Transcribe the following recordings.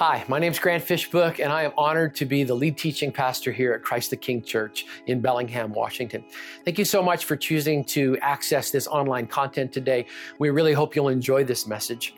Hi, my name is Grant Fishbook, and I am honored to be the lead teaching pastor here at Christ the King Church in Bellingham, Washington. Thank you so much for choosing to access this online content today. We really hope you'll enjoy this message.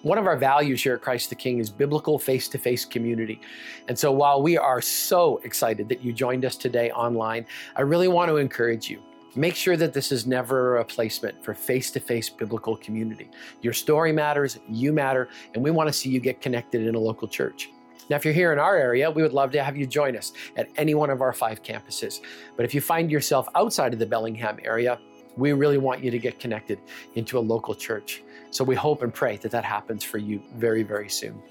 One of our values here at Christ the King is biblical face to face community. And so while we are so excited that you joined us today online, I really want to encourage you. Make sure that this is never a replacement for face to face biblical community. Your story matters, you matter, and we want to see you get connected in a local church. Now, if you're here in our area, we would love to have you join us at any one of our five campuses. But if you find yourself outside of the Bellingham area, we really want you to get connected into a local church. So we hope and pray that that happens for you very, very soon.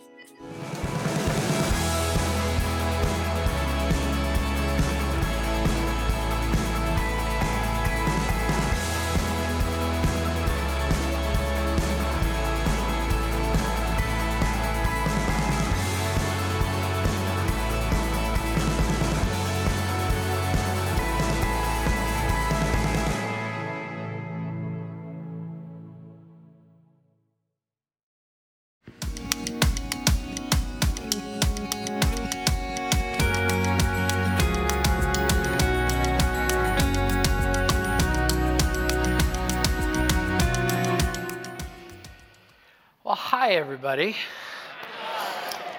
Everybody.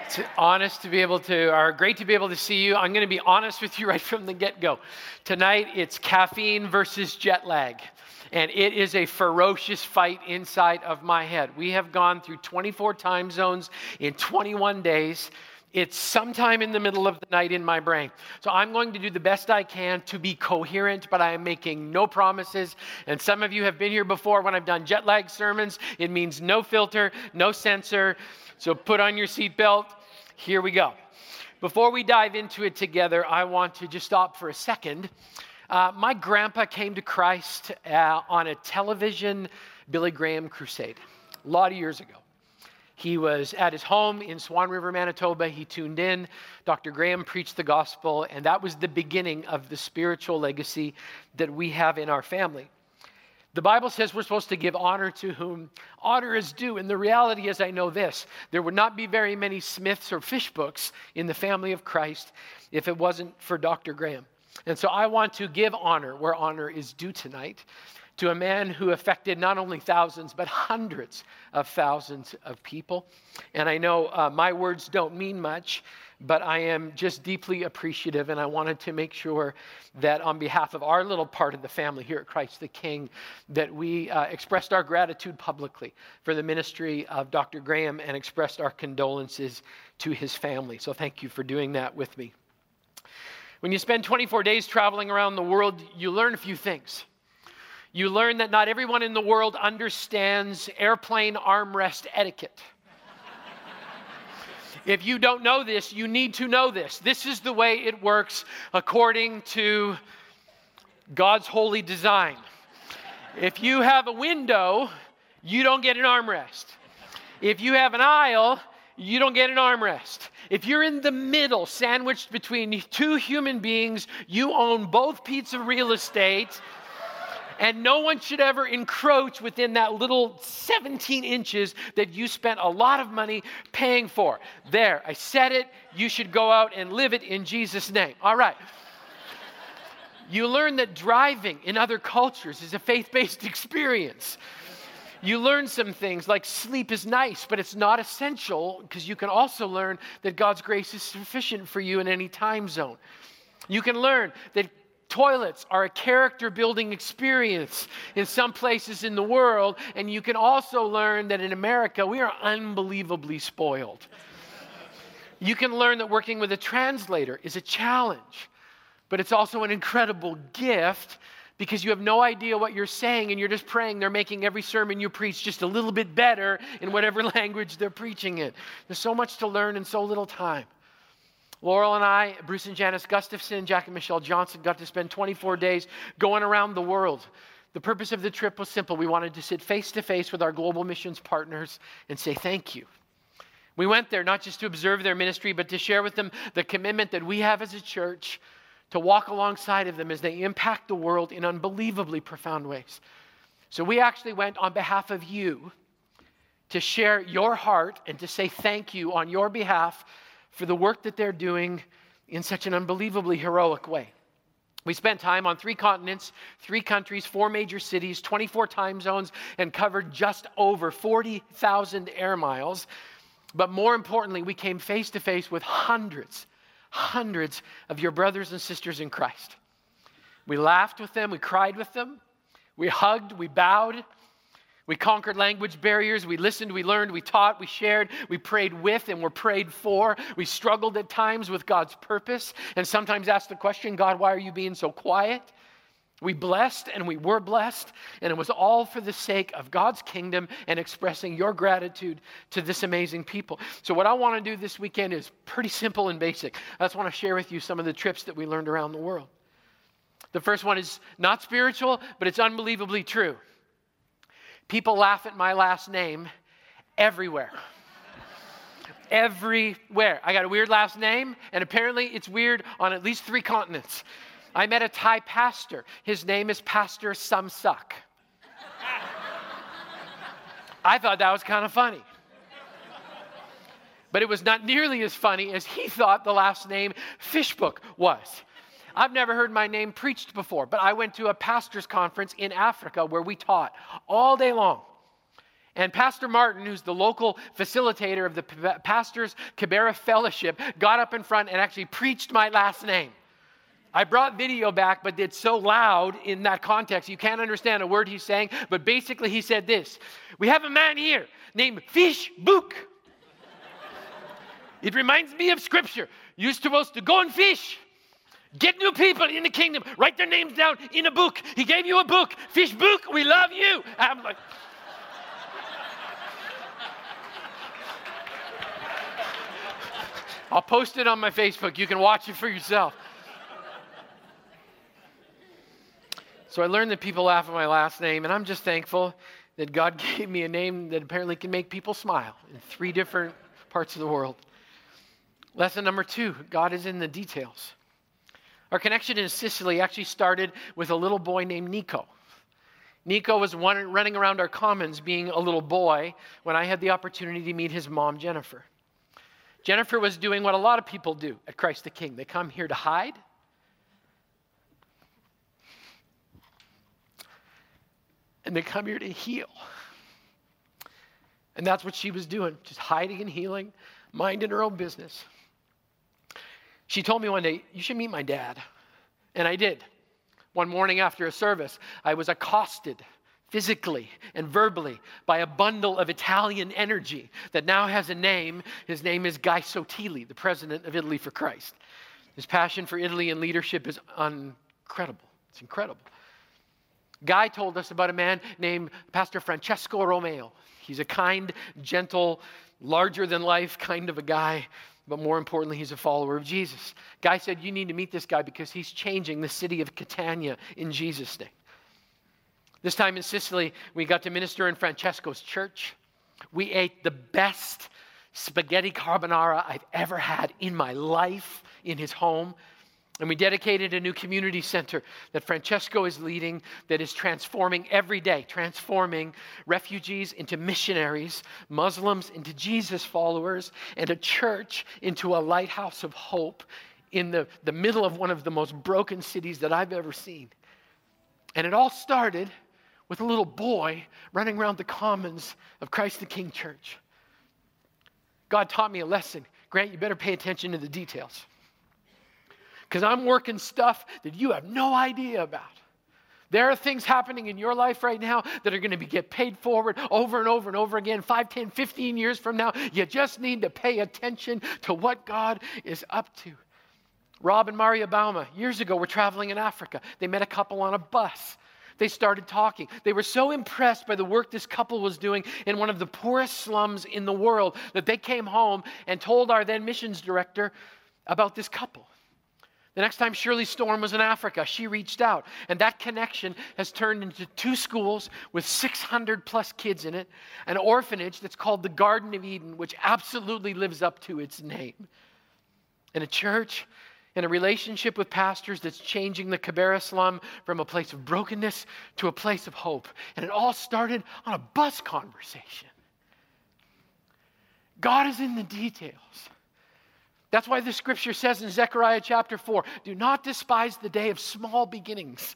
It's honest to be able to, or great to be able to see you. I'm going to be honest with you right from the get go. Tonight, it's caffeine versus jet lag. And it is a ferocious fight inside of my head. We have gone through 24 time zones in 21 days. It's sometime in the middle of the night in my brain. So I'm going to do the best I can to be coherent, but I am making no promises. And some of you have been here before when I've done jet lag sermons. It means no filter, no censor. So put on your seatbelt. Here we go. Before we dive into it together, I want to just stop for a second. Uh, my grandpa came to Christ uh, on a television Billy Graham crusade a lot of years ago. He was at his home in Swan River, Manitoba. He tuned in. Dr. Graham preached the gospel, and that was the beginning of the spiritual legacy that we have in our family. The Bible says we're supposed to give honor to whom honor is due. And the reality is, I know this there would not be very many Smiths or Fishbooks in the family of Christ if it wasn't for Dr. Graham. And so I want to give honor where honor is due tonight to a man who affected not only thousands, but hundreds of thousands of people. And I know uh, my words don't mean much, but I am just deeply appreciative. And I wanted to make sure that on behalf of our little part of the family here at Christ the King, that we uh, expressed our gratitude publicly for the ministry of Dr. Graham and expressed our condolences to his family. So thank you for doing that with me. When you spend 24 days traveling around the world, you learn a few things you learn that not everyone in the world understands airplane armrest etiquette. if you don't know this, you need to know this. This is the way it works according to God's holy design. If you have a window, you don't get an armrest. If you have an aisle, you don't get an armrest. If you're in the middle, sandwiched between two human beings, you own both pieces of real estate and no one should ever encroach within that little 17 inches that you spent a lot of money paying for. There, I said it. You should go out and live it in Jesus' name. All right. You learn that driving in other cultures is a faith based experience. You learn some things like sleep is nice, but it's not essential because you can also learn that God's grace is sufficient for you in any time zone. You can learn that Toilets are a character building experience in some places in the world, and you can also learn that in America, we are unbelievably spoiled. You can learn that working with a translator is a challenge, but it's also an incredible gift because you have no idea what you're saying and you're just praying they're making every sermon you preach just a little bit better in whatever language they're preaching it. There's so much to learn in so little time. Laurel and I, Bruce and Janice Gustafson, Jack and Michelle Johnson, got to spend 24 days going around the world. The purpose of the trip was simple. We wanted to sit face to face with our global missions partners and say thank you. We went there not just to observe their ministry, but to share with them the commitment that we have as a church to walk alongside of them as they impact the world in unbelievably profound ways. So we actually went on behalf of you to share your heart and to say thank you on your behalf for the work that they're doing in such an unbelievably heroic way. We spent time on three continents, three countries, four major cities, 24 time zones, and covered just over 40,000 air miles. But more importantly, we came face to face with hundreds, hundreds of your brothers and sisters in Christ. We laughed with them, we cried with them, we hugged, we bowed, we conquered language barriers. We listened, we learned, we taught, we shared, we prayed with, and were prayed for. We struggled at times with God's purpose and sometimes asked the question God, why are you being so quiet? We blessed and we were blessed, and it was all for the sake of God's kingdom and expressing your gratitude to this amazing people. So, what I want to do this weekend is pretty simple and basic. I just want to share with you some of the trips that we learned around the world. The first one is not spiritual, but it's unbelievably true. People laugh at my last name everywhere. everywhere. I got a weird last name, and apparently it's weird on at least three continents. I met a Thai pastor. His name is Pastor Samsak. I thought that was kind of funny. But it was not nearly as funny as he thought the last name Fishbook was. I've never heard my name preached before, but I went to a pastor's conference in Africa where we taught all day long. And Pastor Martin, who's the local facilitator of the Pastors Kibera Fellowship, got up in front and actually preached my last name. I brought video back, but it's so loud in that context, you can't understand a word he's saying. But basically, he said this We have a man here named Fish Book. it reminds me of scripture. You're supposed to go and fish. Get new people in the kingdom. Write their names down in a book. He gave you a book. Fish book, we love you. I'm like, I'll post it on my Facebook. You can watch it for yourself. So I learned that people laugh at my last name, and I'm just thankful that God gave me a name that apparently can make people smile in three different parts of the world. Lesson number two God is in the details. Our connection in Sicily actually started with a little boy named Nico. Nico was one, running around our commons being a little boy when I had the opportunity to meet his mom, Jennifer. Jennifer was doing what a lot of people do at Christ the King they come here to hide. And they come here to heal. And that's what she was doing, just hiding and healing, minding her own business. She told me one day, You should meet my dad. And I did. One morning after a service, I was accosted physically and verbally by a bundle of Italian energy that now has a name. His name is Guy Sottili, the president of Italy for Christ. His passion for Italy and leadership is incredible. It's incredible. Guy told us about a man named Pastor Francesco Romeo. He's a kind, gentle, larger than life kind of a guy but more importantly, he's a follower of Jesus. Guy said, You need to meet this guy because he's changing the city of Catania in Jesus' name. This time in Sicily, we got to minister in Francesco's church. We ate the best spaghetti carbonara I've ever had in my life in his home. And we dedicated a new community center that Francesco is leading that is transforming every day, transforming refugees into missionaries, Muslims into Jesus followers, and a church into a lighthouse of hope in the, the middle of one of the most broken cities that I've ever seen. And it all started with a little boy running around the commons of Christ the King Church. God taught me a lesson. Grant, you better pay attention to the details because I'm working stuff that you have no idea about. There are things happening in your life right now that are going to get paid forward over and over and over again 5, 10, 15 years from now. You just need to pay attention to what God is up to. Rob and Maria Bauma, years ago, were traveling in Africa. They met a couple on a bus. They started talking. They were so impressed by the work this couple was doing in one of the poorest slums in the world that they came home and told our then missions director about this couple. The next time Shirley Storm was in Africa, she reached out. And that connection has turned into two schools with 600 plus kids in it, an orphanage that's called the Garden of Eden, which absolutely lives up to its name, and a church and a relationship with pastors that's changing the Kibera slum from a place of brokenness to a place of hope. And it all started on a bus conversation. God is in the details. That's why the scripture says in Zechariah chapter 4 do not despise the day of small beginnings.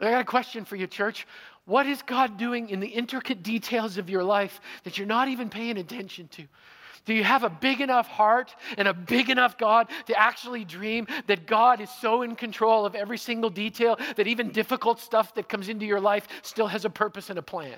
I got a question for you, church. What is God doing in the intricate details of your life that you're not even paying attention to? Do you have a big enough heart and a big enough God to actually dream that God is so in control of every single detail that even difficult stuff that comes into your life still has a purpose and a plan?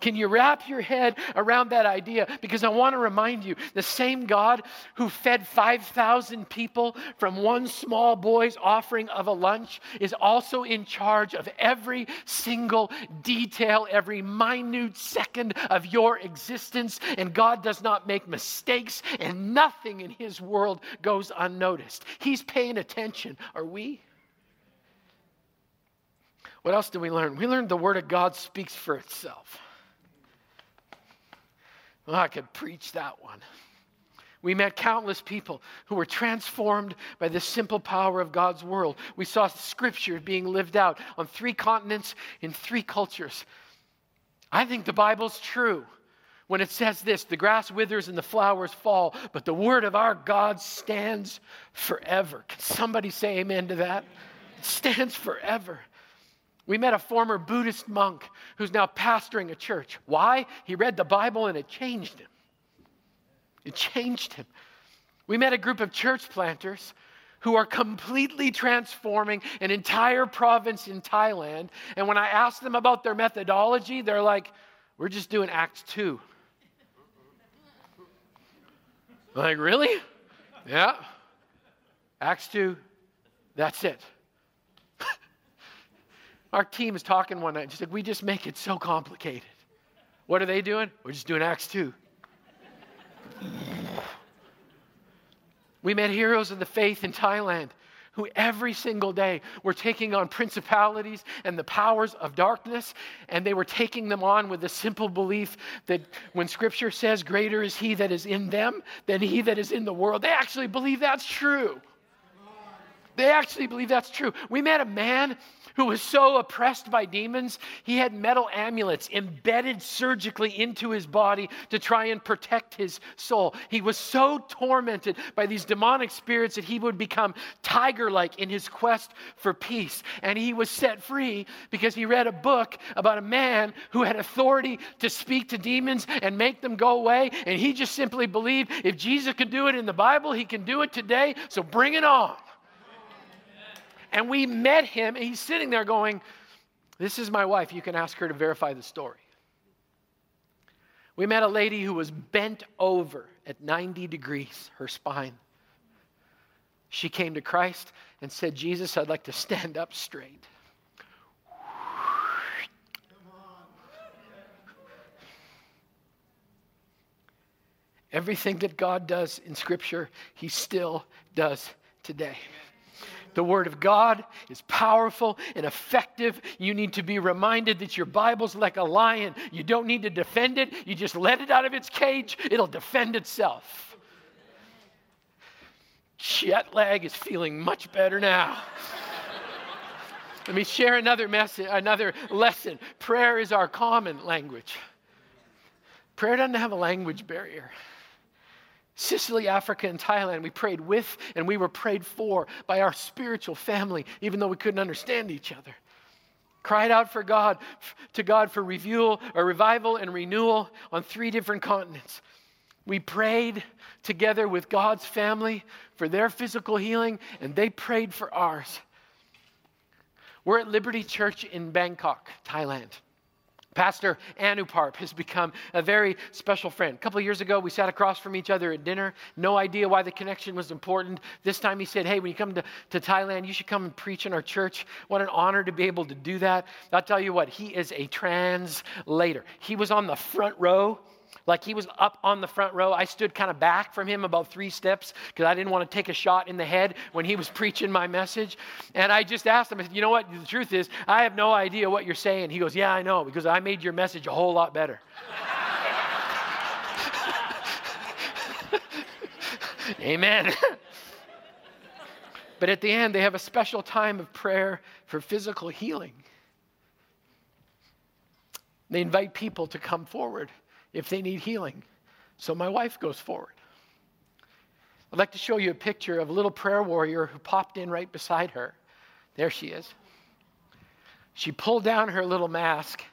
Can you wrap your head around that idea? Because I want to remind you the same God who fed 5,000 people from one small boy's offering of a lunch is also in charge of every single detail, every minute second of your existence. And God does not make mistakes, and nothing in His world goes unnoticed. He's paying attention. Are we? What else do we learn? We learned the Word of God speaks for itself. Well, I could preach that one. We met countless people who were transformed by the simple power of God's world. We saw scripture being lived out on three continents in three cultures. I think the Bible's true when it says this the grass withers and the flowers fall, but the word of our God stands forever. Can somebody say amen to that? It stands forever. We met a former Buddhist monk who's now pastoring a church. Why? He read the Bible and it changed him. It changed him. We met a group of church planters who are completely transforming an entire province in Thailand. And when I asked them about their methodology, they're like, we're just doing Acts 2. I'm like, really? Yeah. Acts 2, that's it. Our team was talking one night and she said, We just make it so complicated. What are they doing? We're just doing Acts 2. we met heroes of the faith in Thailand who every single day were taking on principalities and the powers of darkness, and they were taking them on with the simple belief that when Scripture says, Greater is He that is in them than He that is in the world, they actually believe that's true. They actually believe that's true. We met a man who was so oppressed by demons, he had metal amulets embedded surgically into his body to try and protect his soul. He was so tormented by these demonic spirits that he would become tiger like in his quest for peace. And he was set free because he read a book about a man who had authority to speak to demons and make them go away. And he just simply believed if Jesus could do it in the Bible, he can do it today. So bring it on. And we met him, and he's sitting there going, This is my wife. You can ask her to verify the story. We met a lady who was bent over at 90 degrees, her spine. She came to Christ and said, Jesus, I'd like to stand up straight. Everything that God does in Scripture, He still does today. The Word of God is powerful and effective. You need to be reminded that your Bible's like a lion. You don't need to defend it, you just let it out of its cage, it'll defend itself. Jet lag is feeling much better now. Let me share another message, another lesson. Prayer is our common language. Prayer doesn't have a language barrier. Sicily, Africa, and Thailand, we prayed with and we were prayed for by our spiritual family, even though we couldn't understand each other. Cried out for God, to God for reviewal, or revival and renewal on three different continents. We prayed together with God's family for their physical healing, and they prayed for ours. We're at Liberty Church in Bangkok, Thailand. Pastor Anuparp has become a very special friend. A couple years ago, we sat across from each other at dinner. No idea why the connection was important. This time he said, Hey, when you come to, to Thailand, you should come and preach in our church. What an honor to be able to do that. I'll tell you what, he is a translator. He was on the front row like he was up on the front row. I stood kind of back from him about three steps because I didn't want to take a shot in the head when he was preaching my message. And I just asked him, I said, You know what? The truth is, I have no idea what you're saying. He goes, Yeah, I know, because I made your message a whole lot better. Amen. but at the end, they have a special time of prayer for physical healing. They invite people to come forward if they need healing. So my wife goes forward. I'd like to show you a picture of a little prayer warrior who popped in right beside her. There she is. She pulled down her little mask.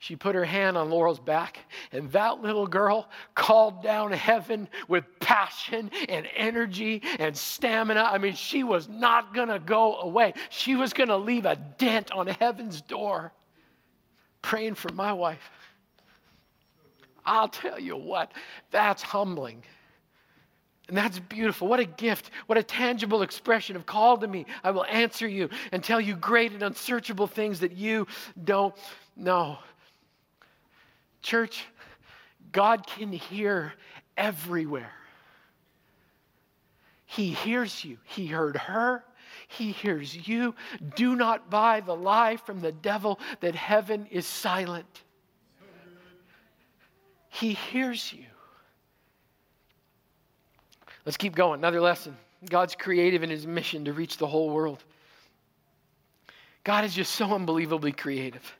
She put her hand on Laurel's back, and that little girl called down heaven with passion and energy and stamina. I mean, she was not going to go away. She was going to leave a dent on heaven's door praying for my wife. I'll tell you what, that's humbling. And that's beautiful. What a gift. What a tangible expression of call to me. I will answer you and tell you great and unsearchable things that you don't know. Church, God can hear everywhere. He hears you. He heard her. He hears you. Do not buy the lie from the devil that heaven is silent. He hears you. Let's keep going. Another lesson. God's creative in his mission to reach the whole world. God is just so unbelievably creative.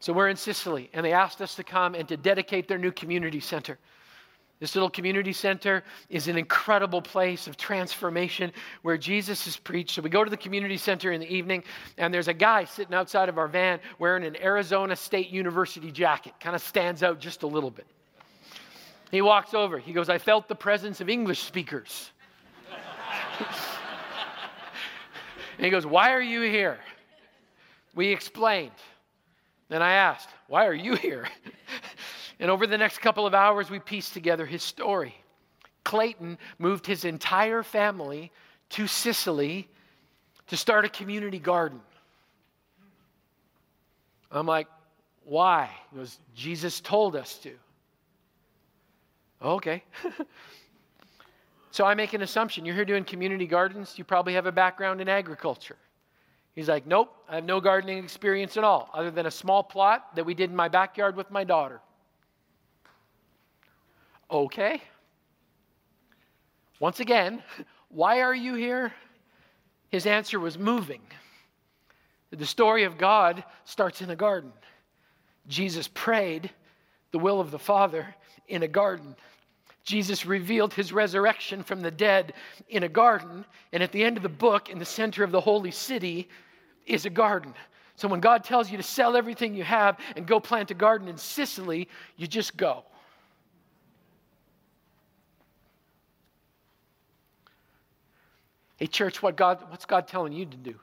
So we're in Sicily, and they asked us to come and to dedicate their new community center. This little community center is an incredible place of transformation where Jesus is preached. So we go to the community center in the evening, and there's a guy sitting outside of our van wearing an Arizona State University jacket. Kind of stands out just a little bit. He walks over. He goes, I felt the presence of English speakers. and he goes, Why are you here? We explained. Then I asked, Why are you here? and over the next couple of hours, we pieced together his story. Clayton moved his entire family to Sicily to start a community garden. I'm like, why? He goes, Jesus told us to. Okay. so I make an assumption. You're here doing community gardens. You probably have a background in agriculture. He's like, Nope, I have no gardening experience at all, other than a small plot that we did in my backyard with my daughter. Okay. Once again, why are you here? His answer was moving. The story of God starts in a garden. Jesus prayed the will of the Father in a garden. Jesus revealed his resurrection from the dead in a garden. And at the end of the book, in the center of the holy city, is a garden. So when God tells you to sell everything you have and go plant a garden in Sicily, you just go. Hey, church, what God, what's God telling you to do?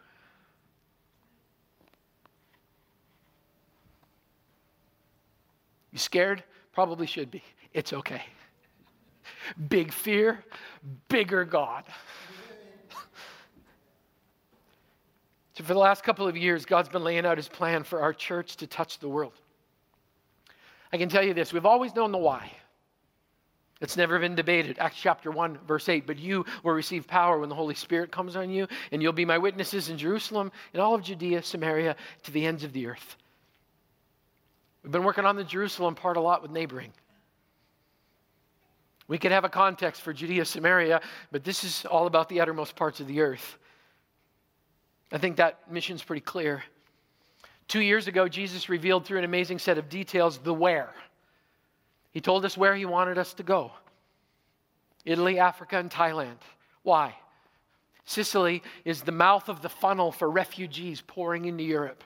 You scared? Probably should be. It's okay. Big fear, bigger God. so, for the last couple of years, God's been laying out his plan for our church to touch the world. I can tell you this we've always known the why. It's never been debated. Acts chapter 1, verse 8. But you will receive power when the Holy Spirit comes on you, and you'll be my witnesses in Jerusalem, in all of Judea, Samaria, to the ends of the earth. We've been working on the Jerusalem part a lot with neighboring. We could have a context for Judea, Samaria, but this is all about the uttermost parts of the earth. I think that mission's pretty clear. Two years ago, Jesus revealed through an amazing set of details the where. He told us where he wanted us to go Italy, Africa, and Thailand. Why? Sicily is the mouth of the funnel for refugees pouring into Europe.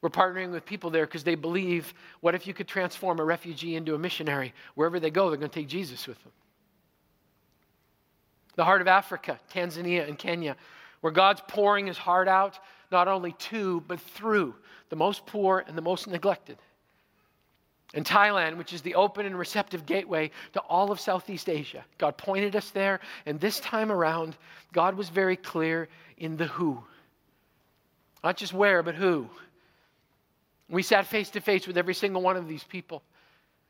We're partnering with people there because they believe what if you could transform a refugee into a missionary? Wherever they go, they're going to take Jesus with them. The heart of Africa, Tanzania, and Kenya, where God's pouring his heart out not only to, but through the most poor and the most neglected. And Thailand, which is the open and receptive gateway to all of Southeast Asia. God pointed us there, and this time around, God was very clear in the who. Not just where, but who. We sat face to face with every single one of these people.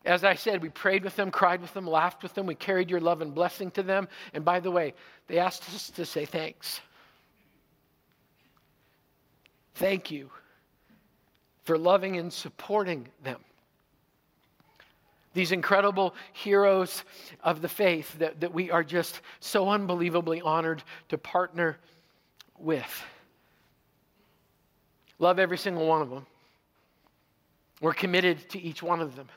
As I said, we prayed with them, cried with them, laughed with them. We carried your love and blessing to them. And by the way, they asked us to say thanks. Thank you for loving and supporting them. These incredible heroes of the faith that, that we are just so unbelievably honored to partner with. Love every single one of them. We're committed to each one of them.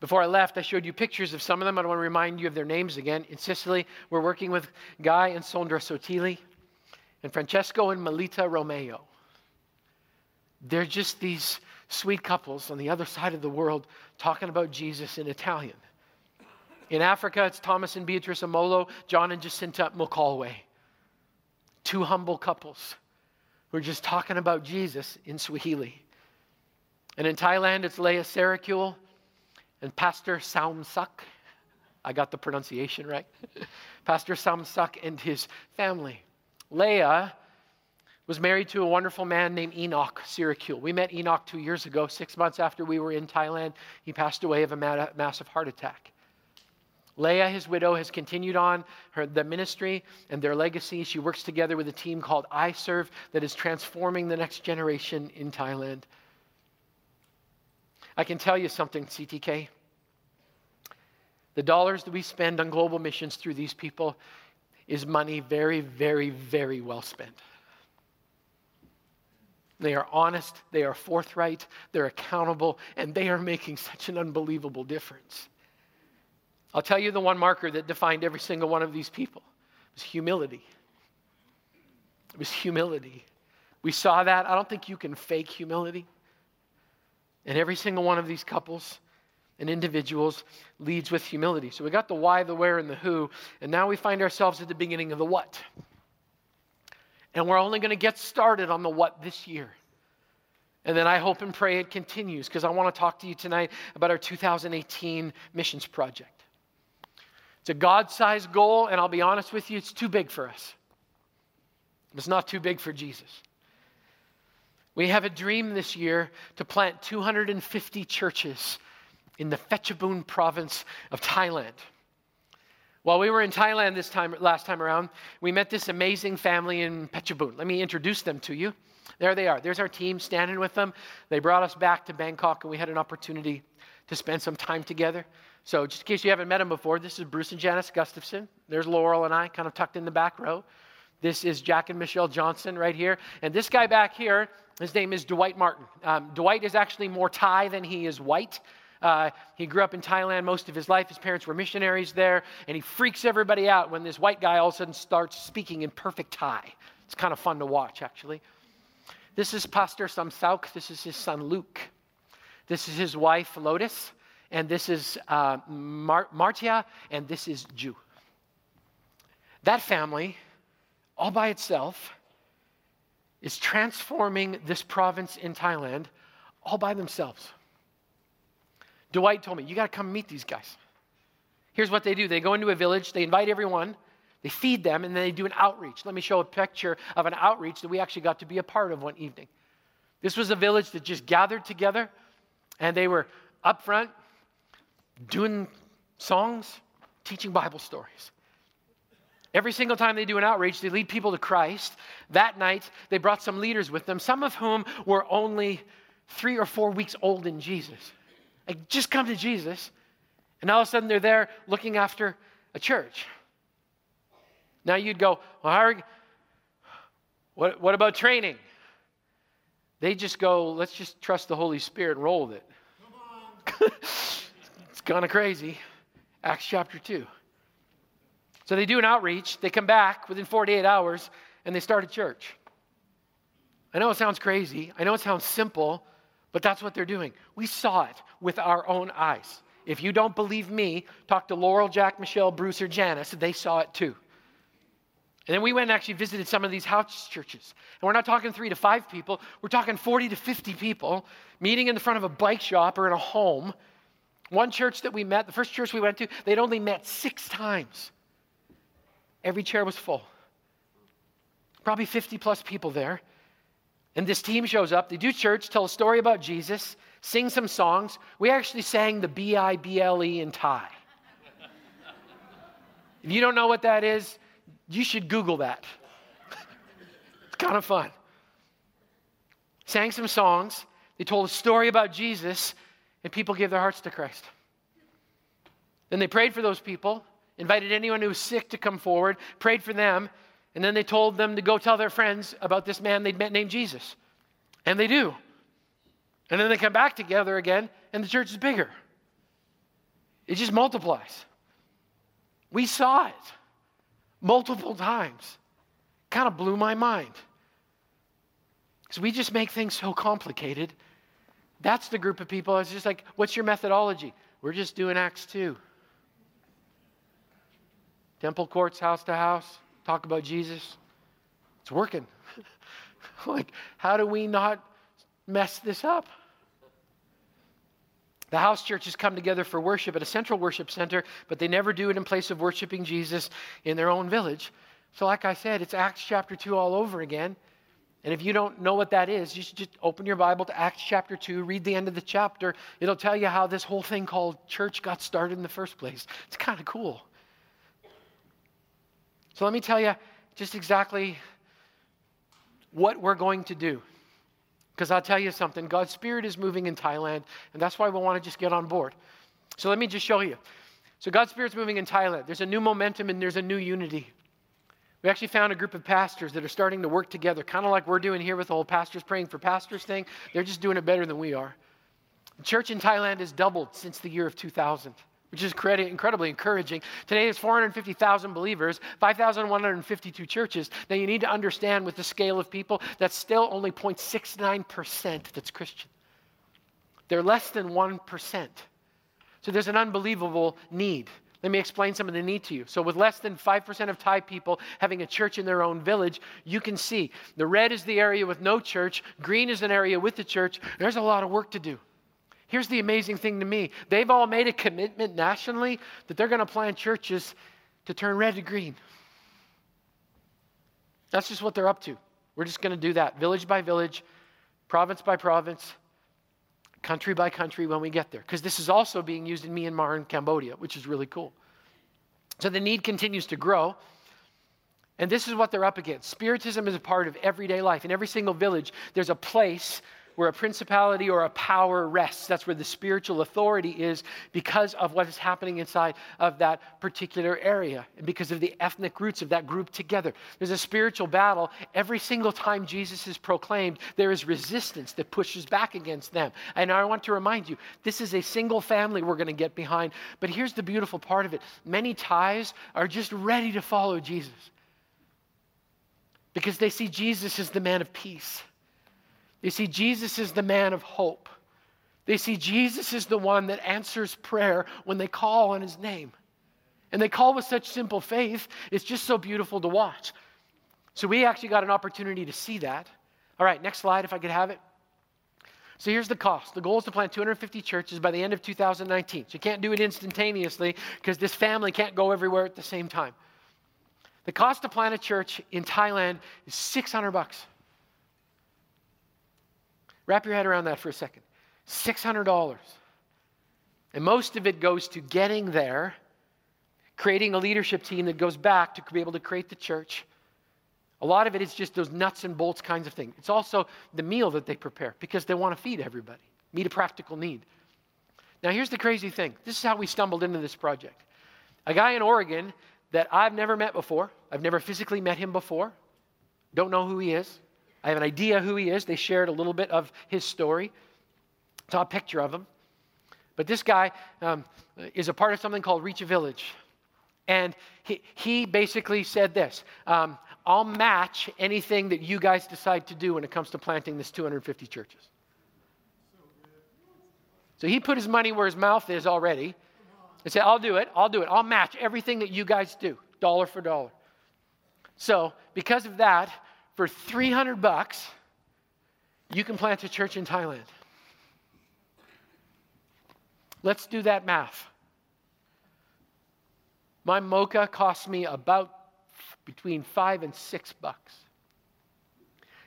Before I left, I showed you pictures of some of them. I don't want to remind you of their names again. In Sicily, we're working with Guy and Sondra Sotili and Francesco and Melita Romeo. They're just these sweet couples on the other side of the world talking about Jesus in Italian. In Africa, it's Thomas and Beatrice Amolo, John and Jacinta Mokalwe. Two humble couples who are just talking about Jesus in Swahili. And in Thailand, it's Leah Sarakul and Pastor Samsak. I got the pronunciation right. Pastor Samsak and his family. Leah was married to a wonderful man named Enoch Syracuse. We met Enoch two years ago, six months after we were in Thailand. He passed away of a massive heart attack. Leah, his widow, has continued on her, the ministry and their legacy. She works together with a team called I Serve that is transforming the next generation in Thailand. I can tell you something, CTK. The dollars that we spend on global missions through these people is money very, very, very well spent. They are honest, they are forthright, they're accountable, and they are making such an unbelievable difference. I'll tell you the one marker that defined every single one of these people it was humility. It was humility. We saw that. I don't think you can fake humility. And every single one of these couples and individuals leads with humility. So we got the why, the where, and the who, and now we find ourselves at the beginning of the what. And we're only going to get started on the what this year. And then I hope and pray it continues because I want to talk to you tonight about our 2018 missions project. It's a God sized goal, and I'll be honest with you, it's too big for us. It's not too big for Jesus. We have a dream this year to plant 250 churches in the Phetchabun province of Thailand. While we were in Thailand this time, last time around, we met this amazing family in Phetchabun. Let me introduce them to you. There they are. There's our team standing with them. They brought us back to Bangkok, and we had an opportunity to spend some time together. So, just in case you haven't met them before, this is Bruce and Janice Gustafson. There's Laurel and I, kind of tucked in the back row. This is Jack and Michelle Johnson right here. And this guy back here, his name is Dwight Martin. Um, Dwight is actually more Thai than he is white. Uh, he grew up in Thailand most of his life. His parents were missionaries there, and he freaks everybody out when this white guy all of a sudden starts speaking in perfect Thai. It's kind of fun to watch, actually. This is Pastor Samsak. This is his son Luke. This is his wife Lotus and this is uh, Mar- Martia, and this is Jew. That family, all by itself, is transforming this province in Thailand all by themselves. Dwight told me, You got to come meet these guys. Here's what they do they go into a village, they invite everyone, they feed them, and then they do an outreach. Let me show a picture of an outreach that we actually got to be a part of one evening. This was a village that just gathered together, and they were up front doing songs, teaching Bible stories. Every single time they do an outreach, they lead people to Christ. That night, they brought some leaders with them, some of whom were only three or four weeks old in Jesus. Like, just come to Jesus, and all of a sudden they're there looking after a church. Now you'd go, well, what, what about training? They just go, let's just trust the Holy Spirit and roll with it. It's kind of crazy. Acts chapter 2. So they do an outreach, they come back within 48 hours, and they start a church. I know it sounds crazy, I know it sounds simple, but that's what they're doing. We saw it with our own eyes. If you don't believe me, talk to Laurel, Jack, Michelle, Bruce, or Janice. They saw it too. And then we went and actually visited some of these house churches. And we're not talking three to five people, we're talking 40 to 50 people meeting in the front of a bike shop or in a home one church that we met, the first church we went to, they'd only met six times. Every chair was full. Probably 50 plus people there. And this team shows up. They do church, tell a story about Jesus, sing some songs. We actually sang the B I B L E in Thai. if you don't know what that is, you should Google that. it's kind of fun. Sang some songs. They told a story about Jesus and people gave their hearts to Christ. Then they prayed for those people, invited anyone who was sick to come forward, prayed for them, and then they told them to go tell their friends about this man they'd met named Jesus. And they do. And then they come back together again, and the church is bigger. It just multiplies. We saw it multiple times. Kind of blew my mind. Because we just make things so complicated. That's the group of people. It's just like, what's your methodology? We're just doing Acts 2. Temple courts, house to house, talk about Jesus. It's working. like, how do we not mess this up? The house churches come together for worship at a central worship center, but they never do it in place of worshiping Jesus in their own village. So, like I said, it's Acts chapter 2 all over again. And if you don't know what that is, you should just open your Bible to Acts chapter 2, read the end of the chapter. It'll tell you how this whole thing called church got started in the first place. It's kind of cool. So, let me tell you just exactly what we're going to do. Because I'll tell you something God's Spirit is moving in Thailand, and that's why we want to just get on board. So let me just show you. So God's Spirit's moving in Thailand. There's a new momentum and there's a new unity. We actually found a group of pastors that are starting to work together, kind of like we're doing here with the whole pastors praying for pastors thing. They're just doing it better than we are. The church in Thailand has doubled since the year of 2000 which is incredibly encouraging. Today there's 450,000 believers, 5,152 churches. Now you need to understand with the scale of people, that's still only 0.69% that's Christian. They're less than 1%. So there's an unbelievable need. Let me explain some of the need to you. So, with less than 5% of Thai people having a church in their own village, you can see the red is the area with no church, green is an area with the church. There's a lot of work to do. Here's the amazing thing to me they've all made a commitment nationally that they're going to plant churches to turn red to green. That's just what they're up to. We're just going to do that village by village, province by province, country by country when we get there. Because this is also being used in Myanmar and Cambodia, which is really cool. So the need continues to grow. And this is what they're up against. Spiritism is a part of everyday life. In every single village, there's a place where a principality or a power rests. That's where the spiritual authority is because of what is happening inside of that particular area and because of the ethnic roots of that group together. There's a spiritual battle. Every single time Jesus is proclaimed, there is resistance that pushes back against them. And I want to remind you, this is a single family we're going to get behind. But here's the beautiful part of it many Thais are just ready to follow Jesus because they see Jesus as the man of peace. They see Jesus is the man of hope. They see Jesus is the one that answers prayer when they call on his name. And they call with such simple faith, it's just so beautiful to watch. So we actually got an opportunity to see that. All right, next slide, if I could have it. So here's the cost. The goal is to plant 250 churches by the end of 2019. So you can't do it instantaneously because this family can't go everywhere at the same time. The cost to plant a church in Thailand is 600 bucks. Wrap your head around that for a second. $600. And most of it goes to getting there, creating a leadership team that goes back to be able to create the church. A lot of it is just those nuts and bolts kinds of things. It's also the meal that they prepare because they want to feed everybody, meet a practical need. Now, here's the crazy thing this is how we stumbled into this project. A guy in Oregon that I've never met before, I've never physically met him before, don't know who he is. I have an idea who he is. They shared a little bit of his story. Saw a picture of him. But this guy um, is a part of something called Reach a Village. And he, he basically said this um, I'll match anything that you guys decide to do when it comes to planting this 250 churches. So he put his money where his mouth is already and said, I'll do it, I'll do it, I'll match everything that you guys do, dollar for dollar. So, because of that, for 300 bucks, you can plant a church in Thailand. Let's do that math. My mocha cost me about between five and six bucks.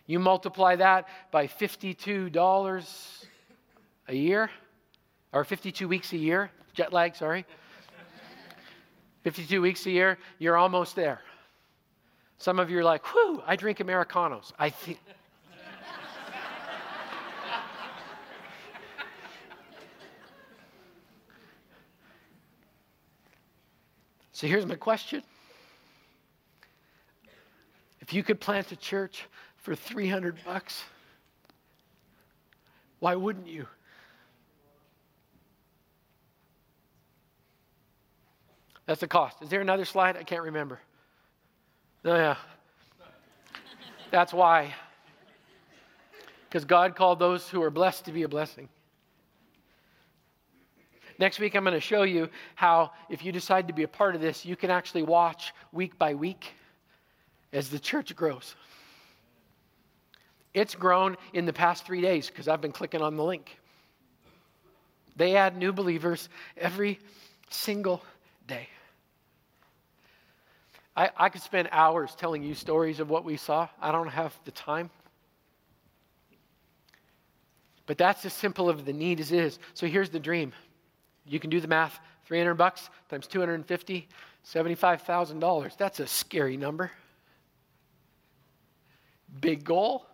You multiply that by $52 a year, or 52 weeks a year, jet lag, sorry. 52 weeks a year, you're almost there. Some of you are like, whew, I drink Americanos. I think. so here's my question. If you could plant a church for 300 bucks, why wouldn't you? That's the cost. Is there another slide? I can't remember. Oh, yeah. That's why. Because God called those who are blessed to be a blessing. Next week, I'm going to show you how, if you decide to be a part of this, you can actually watch week by week as the church grows. It's grown in the past three days because I've been clicking on the link. They add new believers every single day. I, I could spend hours telling you stories of what we saw. I don't have the time. But that's as simple of the need as it is. So here's the dream. You can do the math. 300 bucks times 250, $75,000. That's a scary number. Big goal,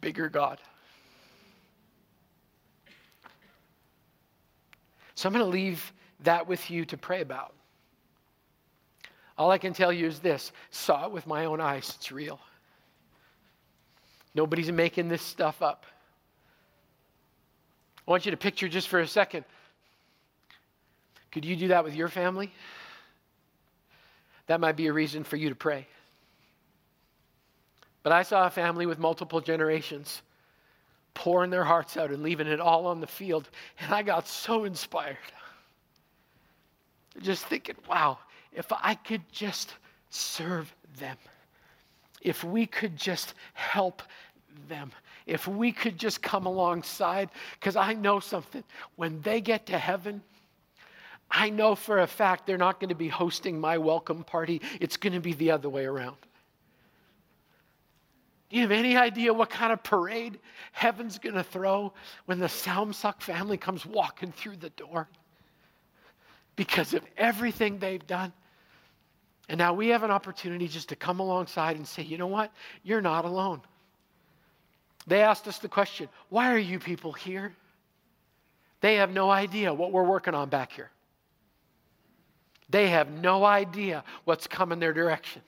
bigger God. So I'm going to leave that with you to pray about. All I can tell you is this saw it with my own eyes, it's real. Nobody's making this stuff up. I want you to picture just for a second. Could you do that with your family? That might be a reason for you to pray. But I saw a family with multiple generations pouring their hearts out and leaving it all on the field, and I got so inspired. Just thinking, wow, if I could just serve them, if we could just help them, if we could just come alongside, because I know something. When they get to heaven, I know for a fact they're not going to be hosting my welcome party, it's going to be the other way around. Do you have any idea what kind of parade heaven's going to throw when the Samsak family comes walking through the door? Because of everything they've done. And now we have an opportunity just to come alongside and say, you know what? You're not alone. They asked us the question, why are you people here? They have no idea what we're working on back here. They have no idea what's coming their direction.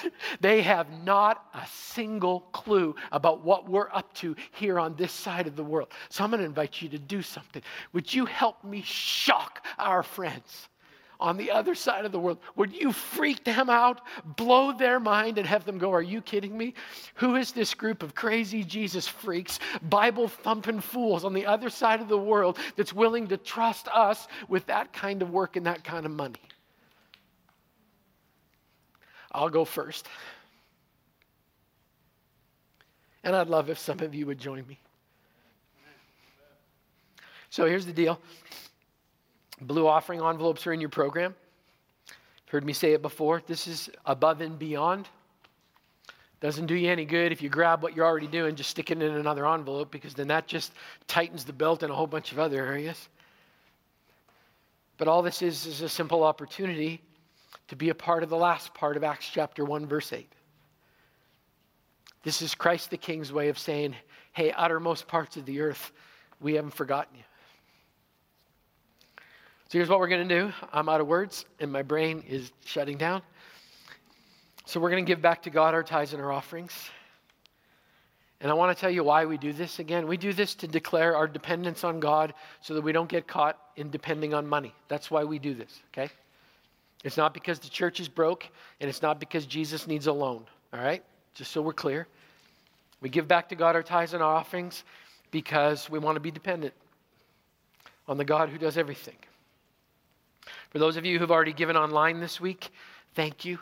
they have not a single clue about what we're up to here on this side of the world. So I'm going to invite you to do something. Would you help me shock our friends? On the other side of the world, would you freak them out, blow their mind, and have them go, Are you kidding me? Who is this group of crazy Jesus freaks, Bible thumping fools on the other side of the world that's willing to trust us with that kind of work and that kind of money? I'll go first. And I'd love if some of you would join me. So here's the deal blue offering envelopes are in your program. Heard me say it before. This is above and beyond. Doesn't do you any good if you grab what you're already doing, just stick it in another envelope, because then that just tightens the belt in a whole bunch of other areas. But all this is is a simple opportunity to be a part of the last part of Acts chapter 1, verse 8. This is Christ the King's way of saying, hey, uttermost parts of the earth, we haven't forgotten you. So here's what we're going to do. I'm out of words and my brain is shutting down. So we're going to give back to God our tithes and our offerings. And I want to tell you why we do this again. We do this to declare our dependence on God so that we don't get caught in depending on money. That's why we do this, okay? It's not because the church is broke, and it's not because Jesus needs a loan, all right? Just so we're clear. We give back to God our tithes and our offerings because we want to be dependent on the God who does everything. For those of you who've already given online this week, thank you.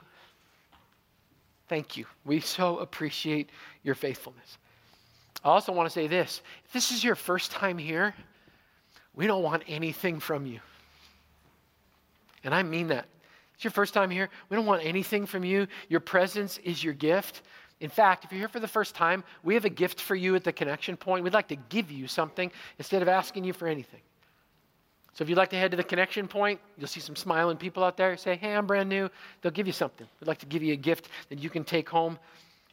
Thank you. We so appreciate your faithfulness. I also want to say this if this is your first time here, we don't want anything from you. And I mean that. It's your first time here. We don't want anything from you. Your presence is your gift. In fact, if you're here for the first time, we have a gift for you at the connection point. We'd like to give you something instead of asking you for anything. So if you'd like to head to the connection point, you'll see some smiling people out there. Say, hey, I'm brand new. They'll give you something. We'd like to give you a gift that you can take home.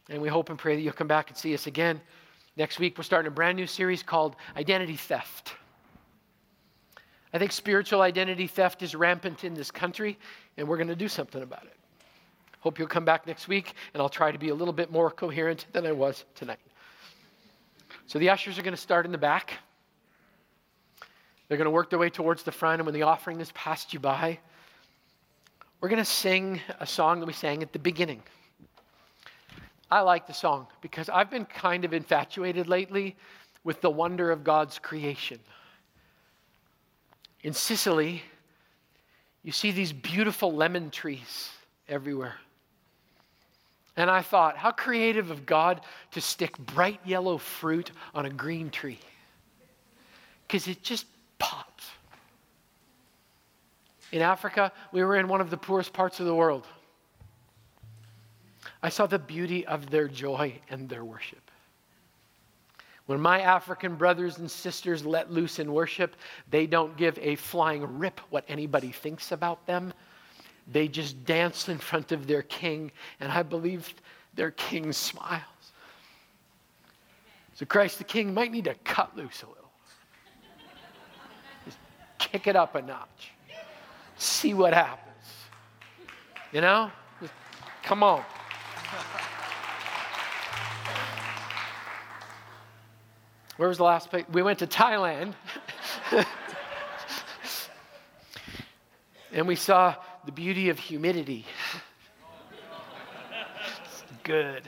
And we hope and pray that you'll come back and see us again. Next week, we're starting a brand new series called Identity Theft. I think spiritual identity theft is rampant in this country, and we're going to do something about it. Hope you'll come back next week, and I'll try to be a little bit more coherent than I was tonight. So the ushers are going to start in the back. They're going to work their way towards the front, and when the offering is passed you by, we're going to sing a song that we sang at the beginning. I like the song because I've been kind of infatuated lately with the wonder of God's creation. In Sicily, you see these beautiful lemon trees everywhere. And I thought, how creative of God to stick bright yellow fruit on a green tree. Because it just. In Africa, we were in one of the poorest parts of the world. I saw the beauty of their joy and their worship. When my African brothers and sisters let loose in worship, they don't give a flying rip what anybody thinks about them. They just dance in front of their king, and I believe their king smiles. So Christ the King might need to cut loose a little. Just kick it up a notch. See what happens. You know? Just, come on. Where was the last place? We went to Thailand. and we saw the beauty of humidity. good.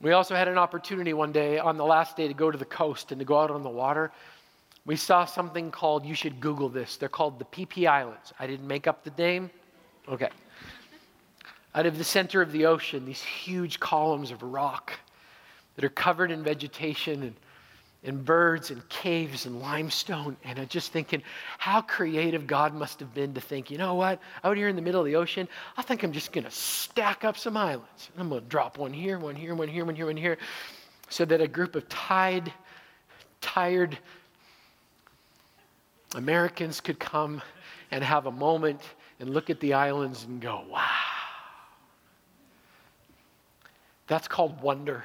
We also had an opportunity one day on the last day to go to the coast and to go out on the water. We saw something called, you should Google this. They're called the Phi Islands. I didn't make up the name. Okay. Out of the center of the ocean, these huge columns of rock that are covered in vegetation and, and birds and caves and limestone. And I'm just thinking how creative God must have been to think, you know what, out here in the middle of the ocean, I think I'm just going to stack up some islands. I'm going to drop one here, one here, one here, one here, one here, so that a group of tied, tired Americans could come and have a moment and look at the islands and go, wow. That's called wonder.